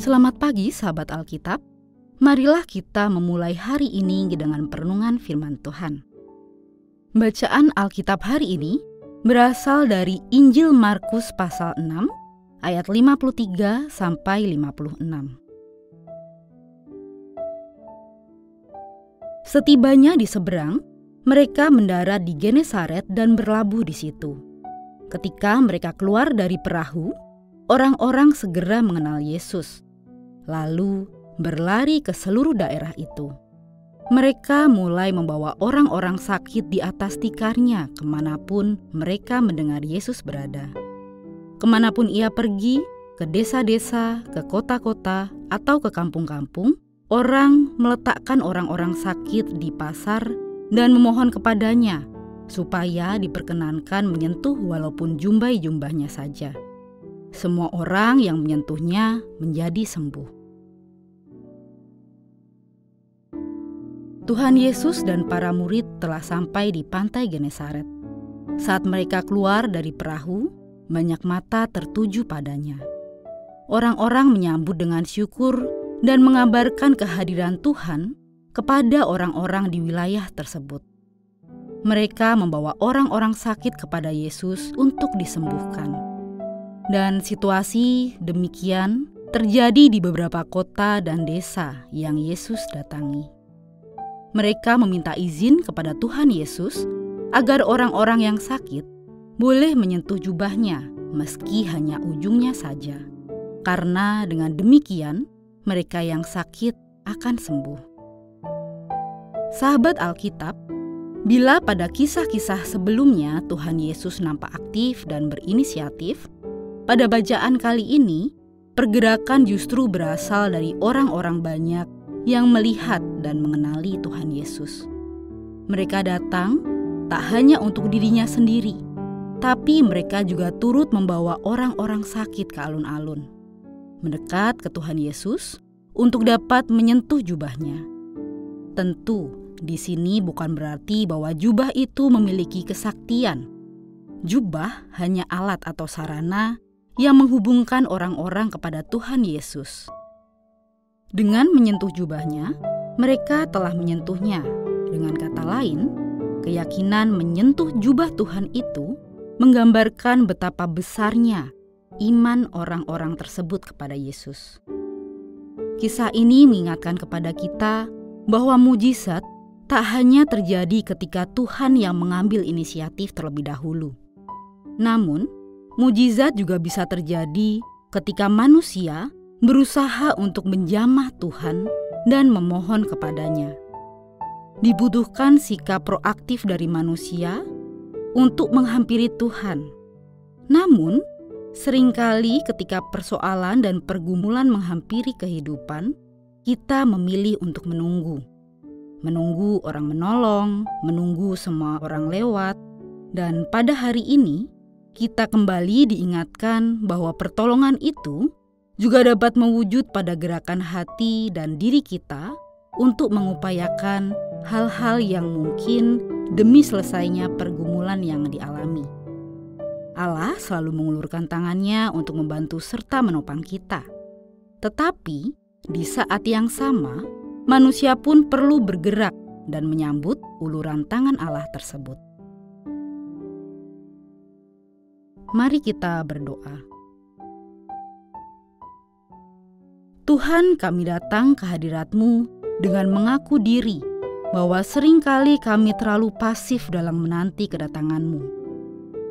Selamat pagi sahabat Alkitab. Marilah kita memulai hari ini dengan perenungan firman Tuhan. Bacaan Alkitab hari ini berasal dari Injil Markus pasal 6 ayat 53 sampai 56. Setibanya di seberang, mereka mendarat di Genesaret dan berlabuh di situ. Ketika mereka keluar dari perahu, orang-orang segera mengenal Yesus, lalu berlari ke seluruh daerah itu. Mereka mulai membawa orang-orang sakit di atas tikarnya ke mana pun mereka mendengar Yesus berada. Ke mana pun ia pergi, ke desa-desa, ke kota-kota, atau ke kampung-kampung, orang meletakkan orang-orang sakit di pasar dan memohon kepadanya supaya diperkenankan menyentuh walaupun jumbai-jumbahnya saja. Semua orang yang menyentuhnya menjadi sembuh. Tuhan Yesus dan para murid telah sampai di pantai Genesaret. Saat mereka keluar dari perahu, banyak mata tertuju padanya. Orang-orang menyambut dengan syukur dan mengabarkan kehadiran Tuhan kepada orang-orang di wilayah tersebut mereka membawa orang-orang sakit kepada Yesus untuk disembuhkan. Dan situasi demikian terjadi di beberapa kota dan desa yang Yesus datangi. Mereka meminta izin kepada Tuhan Yesus agar orang-orang yang sakit boleh menyentuh jubahnya meski hanya ujungnya saja. Karena dengan demikian mereka yang sakit akan sembuh. Sahabat Alkitab, Bila pada kisah-kisah sebelumnya Tuhan Yesus nampak aktif dan berinisiatif, pada bacaan kali ini pergerakan justru berasal dari orang-orang banyak yang melihat dan mengenali Tuhan Yesus. Mereka datang tak hanya untuk dirinya sendiri, tapi mereka juga turut membawa orang-orang sakit ke alun-alun, mendekat ke Tuhan Yesus untuk dapat menyentuh jubahnya. Tentu, di sini bukan berarti bahwa jubah itu memiliki kesaktian. Jubah hanya alat atau sarana yang menghubungkan orang-orang kepada Tuhan Yesus. Dengan menyentuh jubahnya, mereka telah menyentuhnya. Dengan kata lain, keyakinan menyentuh jubah Tuhan itu menggambarkan betapa besarnya iman orang-orang tersebut kepada Yesus. Kisah ini mengingatkan kepada kita bahwa mujizat tak hanya terjadi ketika Tuhan yang mengambil inisiatif terlebih dahulu. Namun, mujizat juga bisa terjadi ketika manusia berusaha untuk menjamah Tuhan dan memohon kepadanya. Dibutuhkan sikap proaktif dari manusia untuk menghampiri Tuhan. Namun, sering kali ketika persoalan dan pergumulan menghampiri kehidupan, kita memilih untuk menunggu menunggu orang menolong, menunggu semua orang lewat, dan pada hari ini kita kembali diingatkan bahwa pertolongan itu juga dapat mewujud pada gerakan hati dan diri kita untuk mengupayakan hal-hal yang mungkin demi selesainya pergumulan yang dialami. Allah selalu mengulurkan tangannya untuk membantu serta menopang kita. Tetapi di saat yang sama, manusia pun perlu bergerak dan menyambut uluran tangan Allah tersebut. Mari kita berdoa. Tuhan kami datang ke hadiratmu dengan mengaku diri bahwa sering kali kami terlalu pasif dalam menanti kedatanganmu.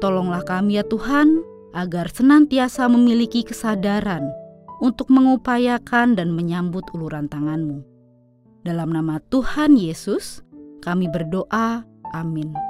Tolonglah kami ya Tuhan agar senantiasa memiliki kesadaran untuk mengupayakan dan menyambut uluran tanganmu. Dalam nama Tuhan Yesus, kami berdoa. Amin.